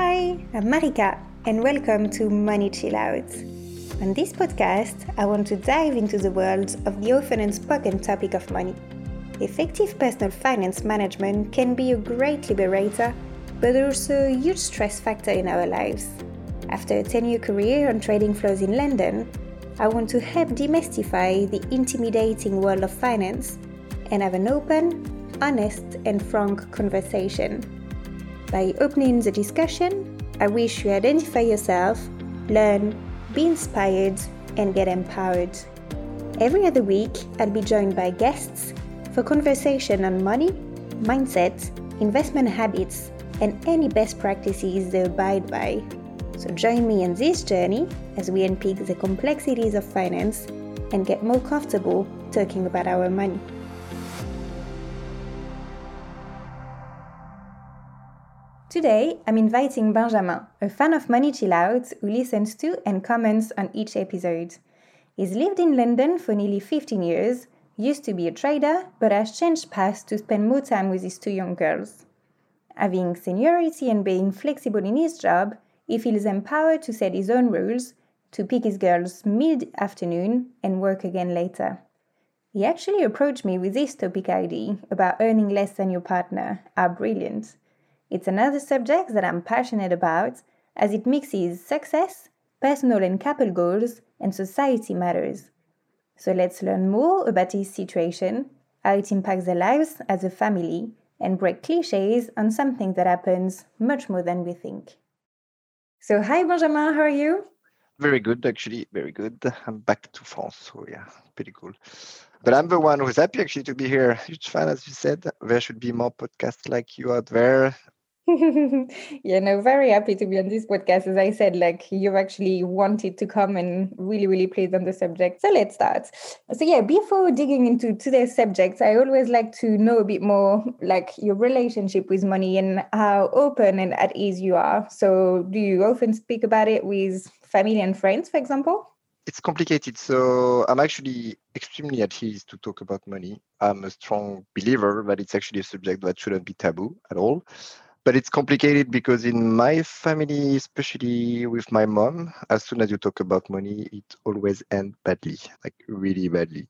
Hi, I'm Marika, and welcome to Money Chill Out. On this podcast, I want to dive into the world of the often unspoken topic of money. Effective personal finance management can be a great liberator, but also a huge stress factor in our lives. After a 10 year career on trading floors in London, I want to help demystify the intimidating world of finance and have an open, honest, and frank conversation. By opening the discussion, I wish you identify yourself, learn, be inspired, and get empowered. Every other week, I'll be joined by guests for conversation on money, mindset, investment habits, and any best practices they abide by. So join me on this journey as we unpick the complexities of finance and get more comfortable talking about our money. Today, I'm inviting Benjamin, a fan of Money Chill Out, who listens to and comments on each episode. He's lived in London for nearly 15 years, used to be a trader, but has changed paths to spend more time with his two young girls. Having seniority and being flexible in his job, he feels empowered to set his own rules, to pick his girls mid afternoon and work again later. He actually approached me with this topic ID about earning less than your partner. How brilliant! It's another subject that I'm passionate about as it mixes success, personal and couple goals, and society matters. So let's learn more about his situation, how it impacts their lives as a family, and break cliches on something that happens much more than we think. So, hi Benjamin, how are you? Very good, actually, very good. I'm back to France, so yeah, pretty cool. But I'm the one who's happy actually to be here. Huge fan, as you said. There should be more podcasts like you out there. Yeah, no, very happy to be on this podcast. As I said, like you've actually wanted to come and really, really pleased on the subject. So let's start. So yeah, before digging into today's subject, I always like to know a bit more like your relationship with money and how open and at ease you are. So do you often speak about it with family and friends, for example? It's complicated. So I'm actually extremely at ease to talk about money. I'm a strong believer that it's actually a subject that shouldn't be taboo at all but it's complicated because in my family especially with my mom as soon as you talk about money it always ends badly like really badly.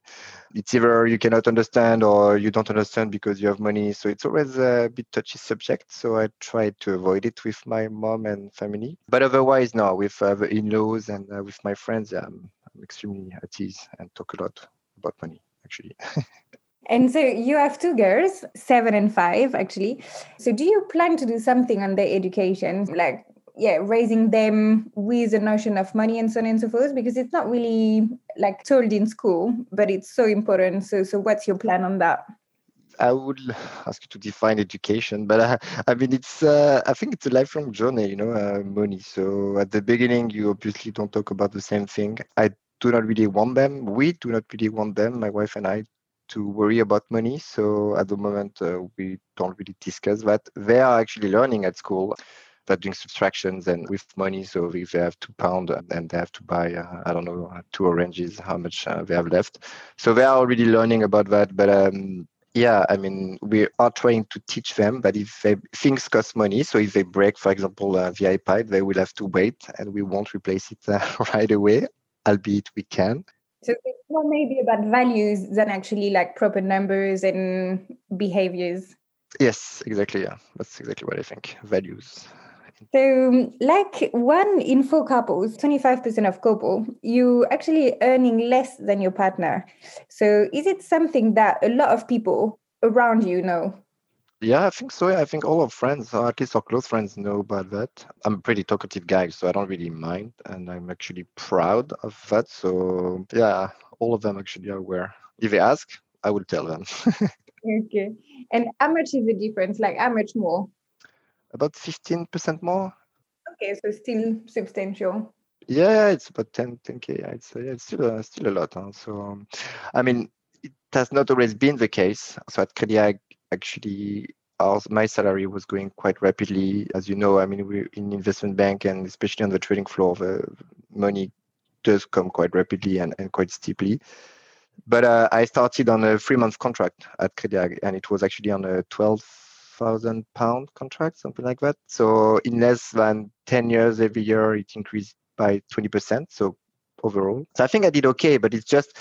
It's either you cannot understand or you don't understand because you have money so it's always a bit touchy subject so i try to avoid it with my mom and family. But otherwise no with uh, the in-laws and uh, with my friends I'm extremely at ease and talk a lot about money actually And so you have two girls, seven and five, actually. So do you plan to do something on their education, like yeah, raising them with the notion of money and so on and so forth? Because it's not really like told in school, but it's so important. So, so what's your plan on that? I would ask you to define education, but uh, I mean, it's uh, I think it's a lifelong journey, you know, uh, money. So at the beginning, you obviously don't talk about the same thing. I do not really want them. We do not really want them, my wife and I, to worry about money. So at the moment, uh, we don't really discuss that. They are actually learning at school. They're doing subtractions and with money. So if they have two pound and they have to buy, uh, I don't know, uh, two oranges, how much uh, they have left. So they are already learning about that. But um, yeah, I mean, we are trying to teach them that if they, things cost money, so if they break, for example, uh, the iPad, they will have to wait and we won't replace it uh, right away, albeit we can. So it's more maybe about values than actually like proper numbers and behaviors. Yes, exactly. Yeah, that's exactly what I think. Values. So, like one in four couples, 25% of couple, you actually earning less than your partner. So, is it something that a lot of people around you know? Yeah, I think so. I think all our friends, or at least our close friends, know about that. I'm a pretty talkative guy, so I don't really mind, and I'm actually proud of that. So yeah, all of them actually are aware. If they ask, I will tell them. okay. And how much is the difference? Like how much more? About fifteen percent more. Okay, so still substantial. Yeah, it's about 10, 10k. It's, yeah, it's still a, still a lot. Huh? So, um, I mean, it has not always been the case. So at Crédit actually our, my salary was going quite rapidly. As you know, I mean, we're in investment bank and especially on the trading floor, the money does come quite rapidly and, and quite steeply. But uh, I started on a three month contract at Crédit and it was actually on a 12 thousand pound contract, something like that. So in less than 10 years, every year it increased by 20%. So overall, so I think I did okay, but it's just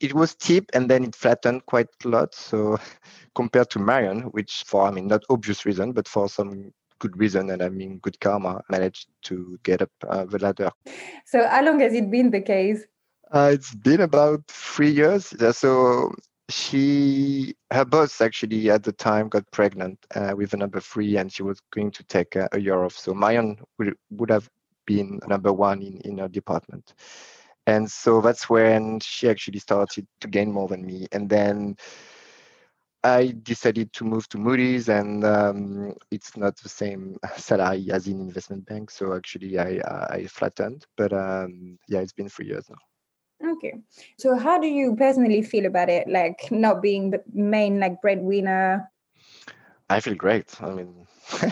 it was steep and then it flattened quite a lot. So compared to Marion, which for I mean not obvious reason, but for some good reason and I mean good karma, managed to get up uh, the ladder. So how long has it been the case? Uh, it's been about three years. So she, her boss actually at the time got pregnant uh, with a number three, and she was going to take a, a year off. So Marion would, would have been number one in, in her department. And so that's when she actually started to gain more than me. And then I decided to move to Moody's, and um, it's not the same salary as in investment bank. So actually, I I flattened. But um, yeah, it's been three years now. Okay. So how do you personally feel about it? Like not being the main like breadwinner? I feel great. I mean,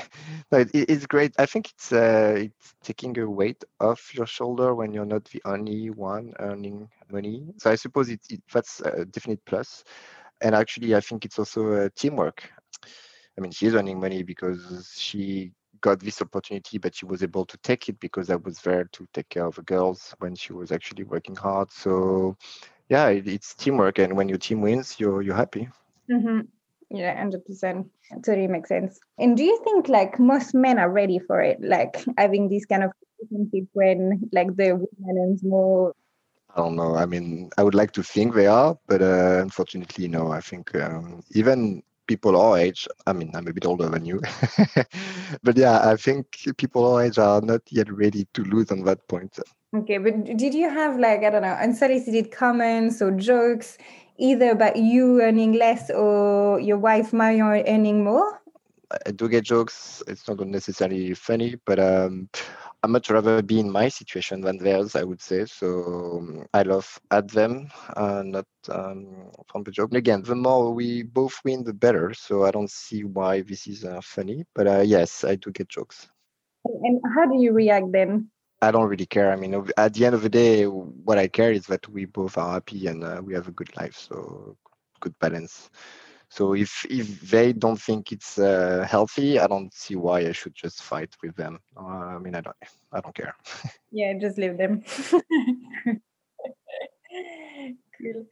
no, it, it's great. I think it's uh, it's taking a weight off your shoulder when you're not the only one earning money. So I suppose it, it that's a definite plus. And actually, I think it's also a teamwork. I mean, she's earning money because she got this opportunity, but she was able to take it because I was there to take care of the girls when she was actually working hard. So, yeah, it, it's teamwork, and when your team wins, you're you're happy. Mm-hmm. Yeah, hundred percent. Totally makes sense. And do you think like most men are ready for it, like having this kind of relationship when like the woman is more? I don't know. I mean, I would like to think they are, but uh, unfortunately, no. I think um, even people our age, I mean, I'm a bit older than you, but yeah, I think people our age are not yet ready to lose on that point. Okay, but did you have like, I don't know, unsolicited comments or jokes either about you earning less or your wife Marion earning more? I do get jokes. It's not necessarily funny, but um, I much rather be in my situation than theirs, I would say. So um, I love at them, uh, not um, from the joke. Again, the more we both win, the better. So I don't see why this is uh, funny. But uh, yes, I do get jokes. And how do you react then? I don't really care. I mean, at the end of the day, what I care is that we both are happy and uh, we have a good life. So good balance. So if if they don't think it's uh, healthy, I don't see why I should just fight with them. Uh, I mean, I don't I don't care. yeah, just leave them. cool.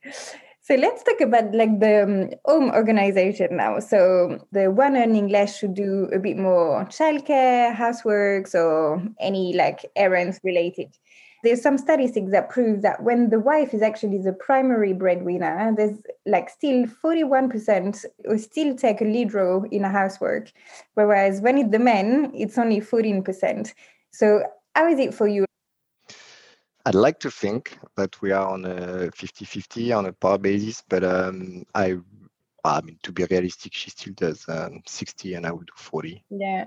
So let's talk about like the um, home organization now. So the one earning less should do a bit more childcare, housework, or any like errands related there's some statistics that prove that when the wife is actually the primary breadwinner, there's like still 41% who still take a lead role in a housework, whereas when it's the men, it's only 14%. So how is it for you? I'd like to think that we are on a 50-50 on a par basis, but um, I I mean, to be realistic, she still does um, 60 and I would do 40. Yeah.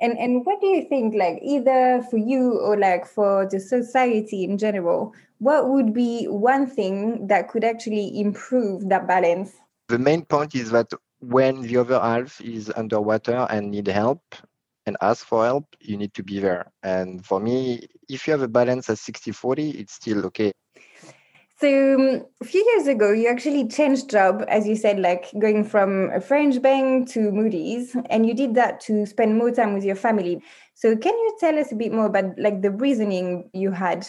And and what do you think, like either for you or like for the society in general, what would be one thing that could actually improve that balance? The main point is that when the other half is underwater and need help and ask for help, you need to be there. And for me, if you have a balance at 60 40, it's still okay. So um, a few years ago, you actually changed job, as you said, like going from a French bank to Moody's, and you did that to spend more time with your family. So can you tell us a bit more about like the reasoning you had?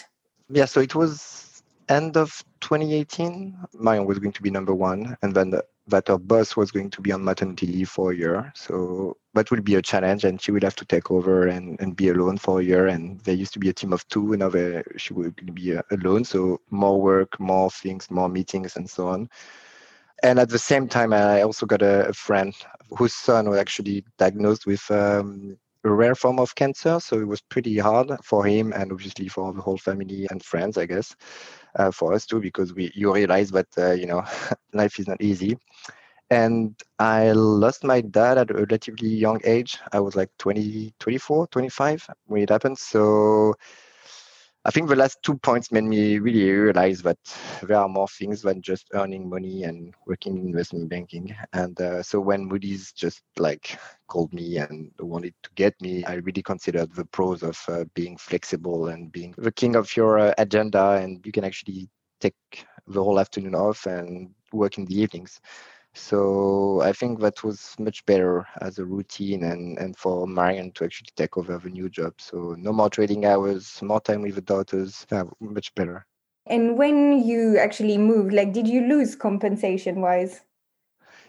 Yeah, so it was end of 2018. Marion was going to be number one, and then the, that her boss was going to be on maternity leave for a year. So that will be a challenge, and she will have to take over and, and be alone for a year. And there used to be a team of two, and now she will be uh, alone. So more work, more things, more meetings, and so on. And at the same time, I also got a, a friend whose son was actually diagnosed with um, a rare form of cancer. So it was pretty hard for him and obviously for the whole family and friends, I guess, uh, for us too, because we you realize that uh, you know life is not easy. And I lost my dad at a relatively young age. I was like 20, 24, 25 when it happened. So I think the last two points made me really realize that there are more things than just earning money and working in investment banking. And uh, so when Moody's just like called me and wanted to get me, I really considered the pros of uh, being flexible and being the king of your uh, agenda. And you can actually take the whole afternoon off and work in the evenings. So I think that was much better as a routine and, and for Marion to actually take over the new job. So no more trading hours, more time with the daughters, yeah, much better. And when you actually moved, like, did you lose compensation wise?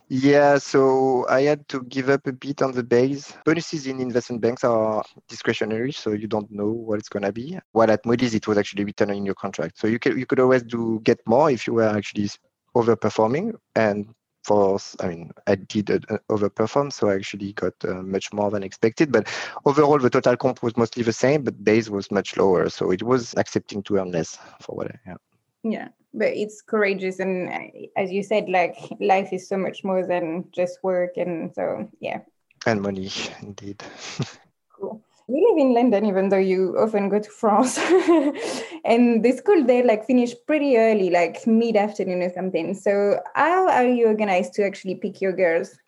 Yeah, so I had to give up a bit on the base. Bonuses in investment banks are discretionary, so you don't know what it's gonna be. While at Moody's, it was actually written in your contract, so you could you could always do get more if you were actually overperforming. And for I mean, I did uh, overperform, so I actually got uh, much more than expected. But overall, the total comp was mostly the same, but base was much lower, so it was accepting to earn less for what I yeah. Yeah, but it's courageous, and uh, as you said, like life is so much more than just work, and so yeah. And money, indeed. you live in London, even though you often go to France. and the school there like finish pretty early, like mid afternoon or something. So how are you organized to actually pick your girls?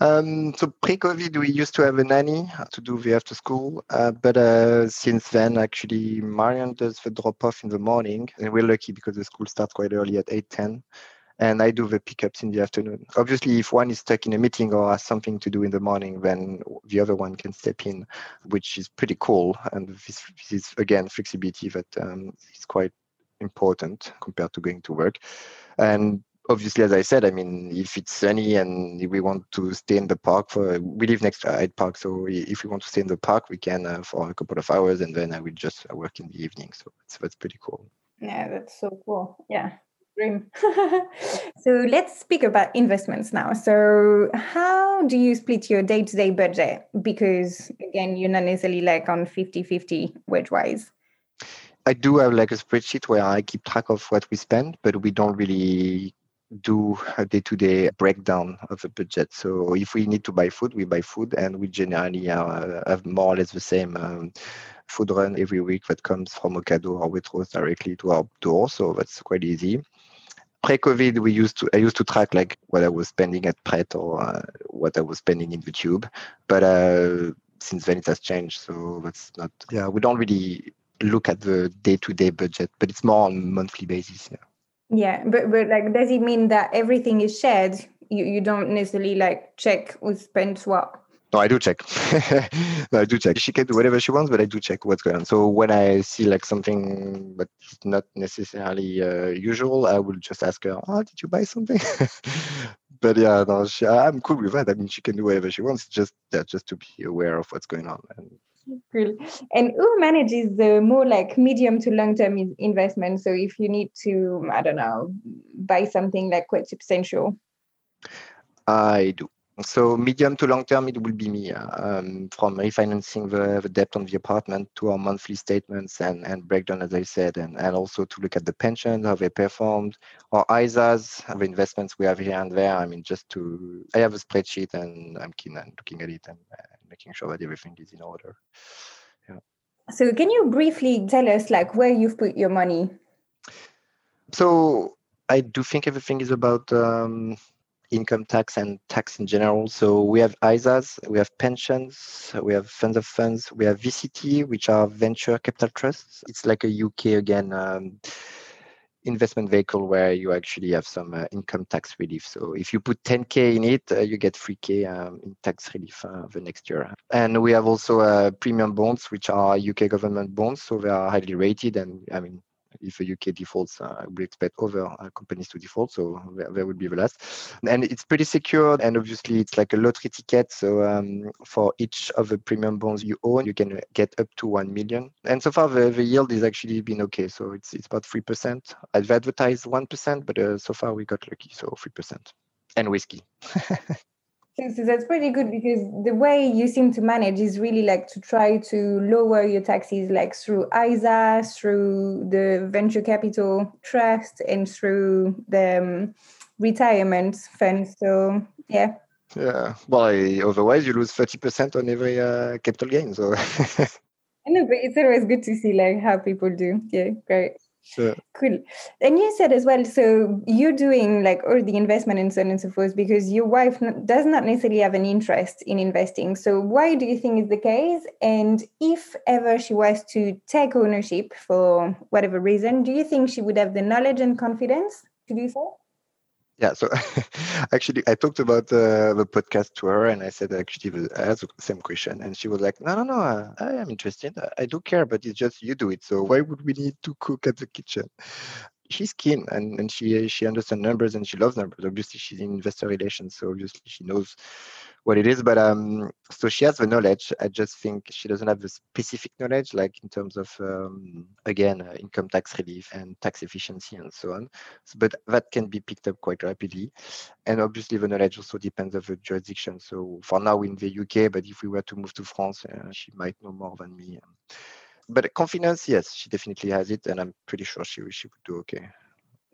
Um, so pre-COVID, we used to have a nanny to do the after school, uh, but uh, since then, actually, Marion does the drop-off in the morning, and we're lucky because the school starts quite early at 8:10 and I do the pickups in the afternoon. Obviously, if one is stuck in a meeting or has something to do in the morning, then the other one can step in, which is pretty cool. And this, this is again flexibility that um, is quite important compared to going to work. And obviously, as I said, I mean, if it's sunny and we want to stay in the park for, we live next to Hyde Park, so if we want to stay in the park, we can uh, for a couple of hours, and then I will just work in the evening. So that's, that's pretty cool. Yeah, that's so cool. Yeah, so let's speak about investments now. So how do you split your day-to-day budget? Because again, you're not necessarily like on 50-50 wage-wise. I do have like a spreadsheet where I keep track of what we spend, but we don't really do a day-to-day breakdown of the budget. So if we need to buy food, we buy food, and we generally have more or less the same um, food run every week that comes from Ocado or Waitrose directly to our door. So that's quite easy pre-COVID, we used to I used to track like what I was spending at Pret or uh, what I was spending in the tube, but uh, since then it has changed. So that's not yeah. We don't really look at the day-to-day budget, but it's more on monthly basis. Yeah. Yeah, but but like, does it mean that everything is shared? You you don't necessarily like check who spent what. No, I do check. no, I do check. She can do whatever she wants, but I do check what's going on. So when I see like something that's not necessarily uh, usual, I will just ask her, "Oh, did you buy something?" but yeah, no, she, I'm cool with that. I mean, she can do whatever she wants. Just yeah, just to be aware of what's going on. And, Cool. And who manages the more like medium to long term investment? So if you need to, I don't know, buy something like quite substantial. I do. So medium to long term, it will be me um, from refinancing the, the, debt on the apartment to our monthly statements and, and breakdown, as I said, and, and also to look at the pensions, how they performed, or ISAs, the investments we have here and there. I mean, just to, I have a spreadsheet and I'm keen on looking at it and uh, making sure that everything is in order. Yeah. So can you briefly tell us like where you've put your money? So I do think everything is about um, income tax and tax in general. So we have ISAs, we have pensions, we have funds of funds, we have VCT, which are venture capital trusts. It's like a UK again um, investment vehicle where you actually have some uh, income tax relief. So if you put 10k in it, uh, you get 3k um, in tax relief uh, the next year. And we have also uh, premium bonds, which are UK government bonds. So they are highly rated, and I mean if a UK defaults, uh, we expect other uh, companies to default, so there would be the last. And it's pretty secure, and obviously it's like a lottery ticket. So um, for each of the premium bonds you own, you can get up to one million. And so far, the, the yield has actually been okay. So it's it's about three percent. I've advertised one percent, but uh, so far we got lucky, so three percent, and whiskey. So that's pretty good because the way you seem to manage is really like to try to lower your taxes, like through ISA, through the venture capital trust, and through the um, retirement fund. So yeah. Yeah. Well, I, otherwise you lose thirty percent on every uh, capital gain. So. I know, but it's always good to see like how people do. Yeah, great. Sure. Cool. And you said as well, so you're doing like all the investment and so on and so forth because your wife does not necessarily have an interest in investing. So why do you think is the case? And if ever she was to take ownership for whatever reason, do you think she would have the knowledge and confidence to do so? Yeah, so actually, I talked about uh, the podcast to her, and I said actually I asked the same question, and she was like, "No, no, no, I am interested. I do care, but it's just you do it. So why would we need to cook at the kitchen?" she's keen and, and she she understands numbers and she loves numbers. Obviously, she's in investor relations, so obviously she knows what it is. But um, so she has the knowledge. I just think she doesn't have the specific knowledge, like in terms of um, again uh, income tax relief and tax efficiency and so on. So, but that can be picked up quite rapidly, and obviously the knowledge also depends of the jurisdiction. So for now in the UK, but if we were to move to France, uh, she might know more than me but confidence, yes, she definitely has it, and I'm pretty sure she she would do okay.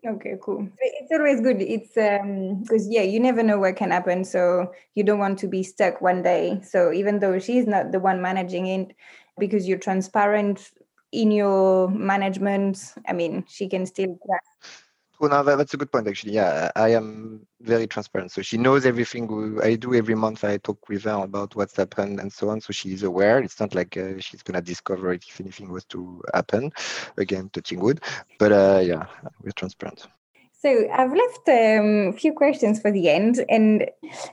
Okay, cool. It's always good. It's um because yeah, you never know what can happen, so you don't want to be stuck one day. So even though she's not the one managing it, because you're transparent in your management, I mean, she can still grasp well, no, that's a good point, actually. Yeah, I am very transparent. So she knows everything I do every month. I talk with her about what's happened and so on. So she's aware. It's not like uh, she's going to discover it if anything was to happen. Again, touching wood. But uh, yeah, we're transparent. So I've left a um, few questions for the end, and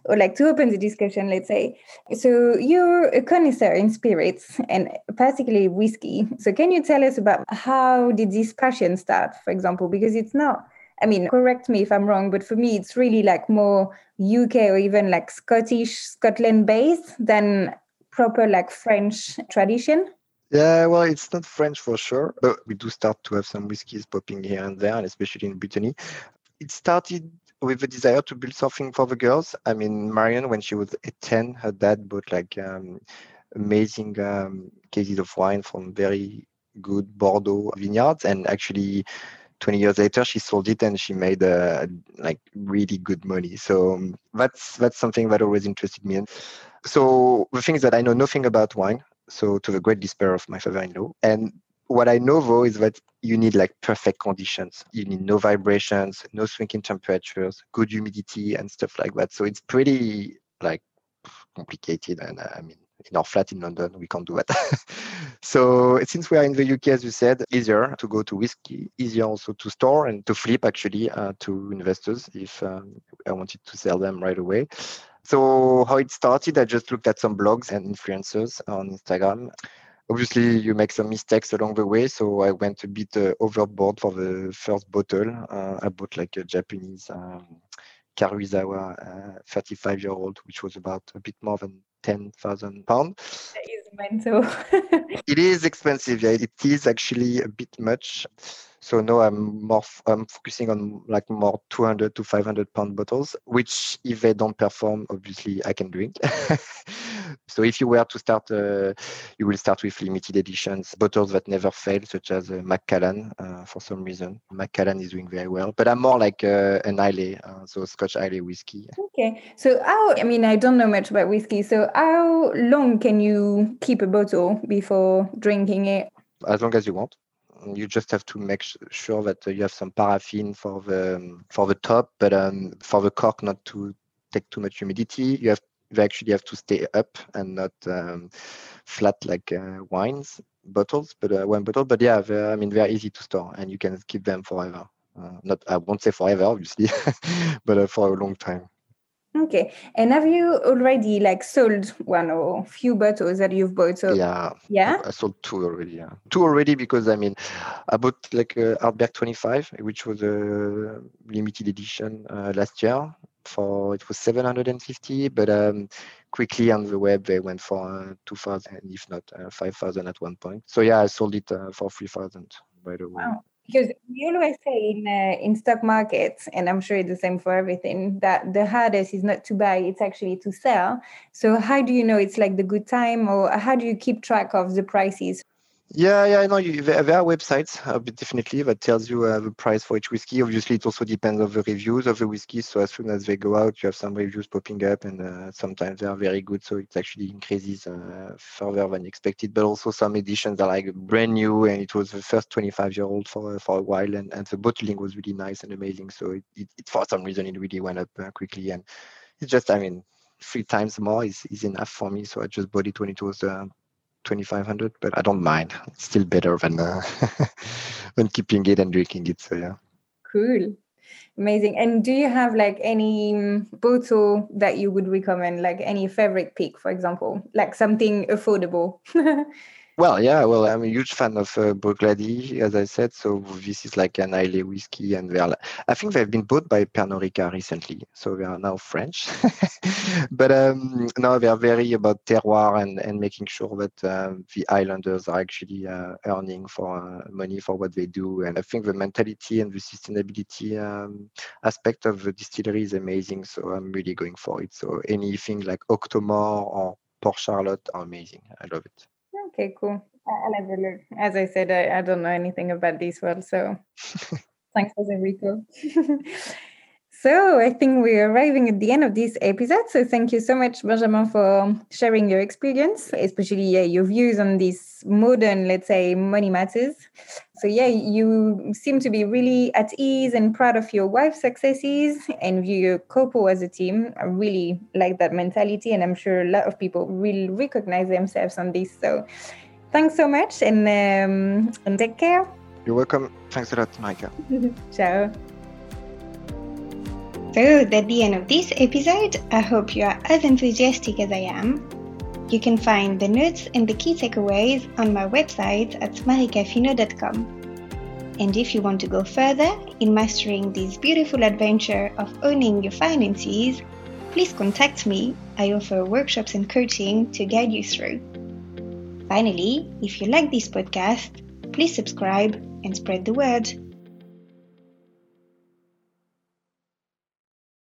or like to open the discussion. Let's say, so you're a connoisseur in spirits and particularly whiskey. So can you tell us about how did this passion start, for example? Because it's not I mean, correct me if I'm wrong, but for me, it's really like more UK or even like Scottish, Scotland based than proper like French tradition. Yeah, well, it's not French for sure, but we do start to have some whiskies popping here and there, and especially in Brittany. It started with a desire to build something for the girls. I mean, Marion, when she was 10, her dad bought like um, amazing um, cases of wine from very good Bordeaux vineyards, and actually 20 years later she sold it and she made uh, like really good money. So um, that's that's something that always interested me. And so the thing is that i know nothing about wine so to the great despair of my father-in-law. And what i know though is that you need like perfect conditions. You need no vibrations no swinging temperatures good humidity and stuff like that. So it's pretty like complicated and uh, i mean in our flat in London, we can't do that. so since we are in the UK, as you said, easier to go to whiskey, easier also to store and to flip actually uh, to investors if um, I wanted to sell them right away. So how it started, I just looked at some blogs and influencers on Instagram. Obviously, you make some mistakes along the way, so I went a bit uh, overboard for the first bottle. Uh, I bought like a Japanese um, Karuizawa, 35 uh, year old, which was about a bit more than 10,000 pounds. That is mental. it is expensive. Yeah, it is actually a bit much. So now I'm more I'm focusing on like more 200 to 500 pound bottles, which if they don't perform, obviously I can drink. so if you were to start, uh, you will start with limited editions, bottles that never fail, such as uh, Macallan uh, for some reason. Macallan is doing very well, but I'm more like uh, an Islay, uh, so Scotch Islay whiskey. Okay. So how, I mean, I don't know much about whiskey. So how long can you keep a bottle before drinking it? As long as you want you just have to make sure that you have some paraffin for the for the top, but um, for the cork not to take too much humidity. You have you actually have to stay up and not um, flat like uh, wines bottles, but uh, wine bottle. But yeah, I mean they're easy to store and you can keep them forever. Uh, not I won't say forever, obviously, but uh, for a long time. Okay. And have you already like sold one or few bottles that you've bought? So yeah, yeah, I sold two already. Yeah, two already because I mean, I bought like a Ardbeg 25, which was a limited edition uh, last year for it was 750, but um, quickly on the web they went for uh, 2,000, if not uh, 5,000 at one point. So yeah, I sold it uh, for 3,000 by the way. Wow because we always say in uh, in stock markets and i'm sure it's the same for everything that the hardest is not to buy it's actually to sell. So how do you know it's like the good time or how do you keep track of the prices yeah, yeah, I know. There, are websites, uh, definitely, that tells you uh, the price for each whiskey. Obviously, it also depends on the reviews of the whiskey. So as soon as they go out, you have some reviews popping up, and uh, sometimes they are very good. So it actually increases uh, further than expected. But also some editions are like brand new, and it was the first 25 year old for for a while, and, and the bottling was really nice and amazing. So it, it, it for some reason it really went up uh, quickly, and it's just, I mean, three times more is, is enough for me. So I just bought it when it was uh, 2500 but i don't mind. It's still better than uh, than keeping it and drinking it so yeah. Cool. Amazing. And do you have like any um, bottle that you would recommend, like any favorite pick, for example, like something affordable? Well, yeah, well, I'm a huge fan of uh, as I said. So this is like an Islay whiskey, and they are, I think they've been bought by Pernod Ricard recently, so they are now French. but um, now they are very about terroir and, and making sure that um, the islanders are actually uh, earning for uh, money for what they do. And I think the mentality and the sustainability um, aspect of the distillery is amazing. So I'm really going for it. So anything like Octomore or Port Charlotte are amazing. I love it. Okay, cool. I'll have a look. As I said, I, I don't know anything about this world, so thanks Jose recall. so I think we're arriving at the end of this episode. So thank you so much, Benjamin, for sharing your experience, especially your views on this modern, let's say, money matters. So yeah, you seem to be really at ease and proud of your wife's successes and view your couple as a team. I really like that mentality, and I'm sure a lot of people will recognize themselves on this. So thanks so much, and um, and take care. You're welcome. Thanks a lot, Micah. Ciao. So at the end of this episode. I hope you are as enthusiastic as I am. You can find the notes and the key takeaways on my website at maricafino.com. And if you want to go further in mastering this beautiful adventure of owning your finances, please contact me. I offer workshops and coaching to guide you through. Finally, if you like this podcast, please subscribe and spread the word.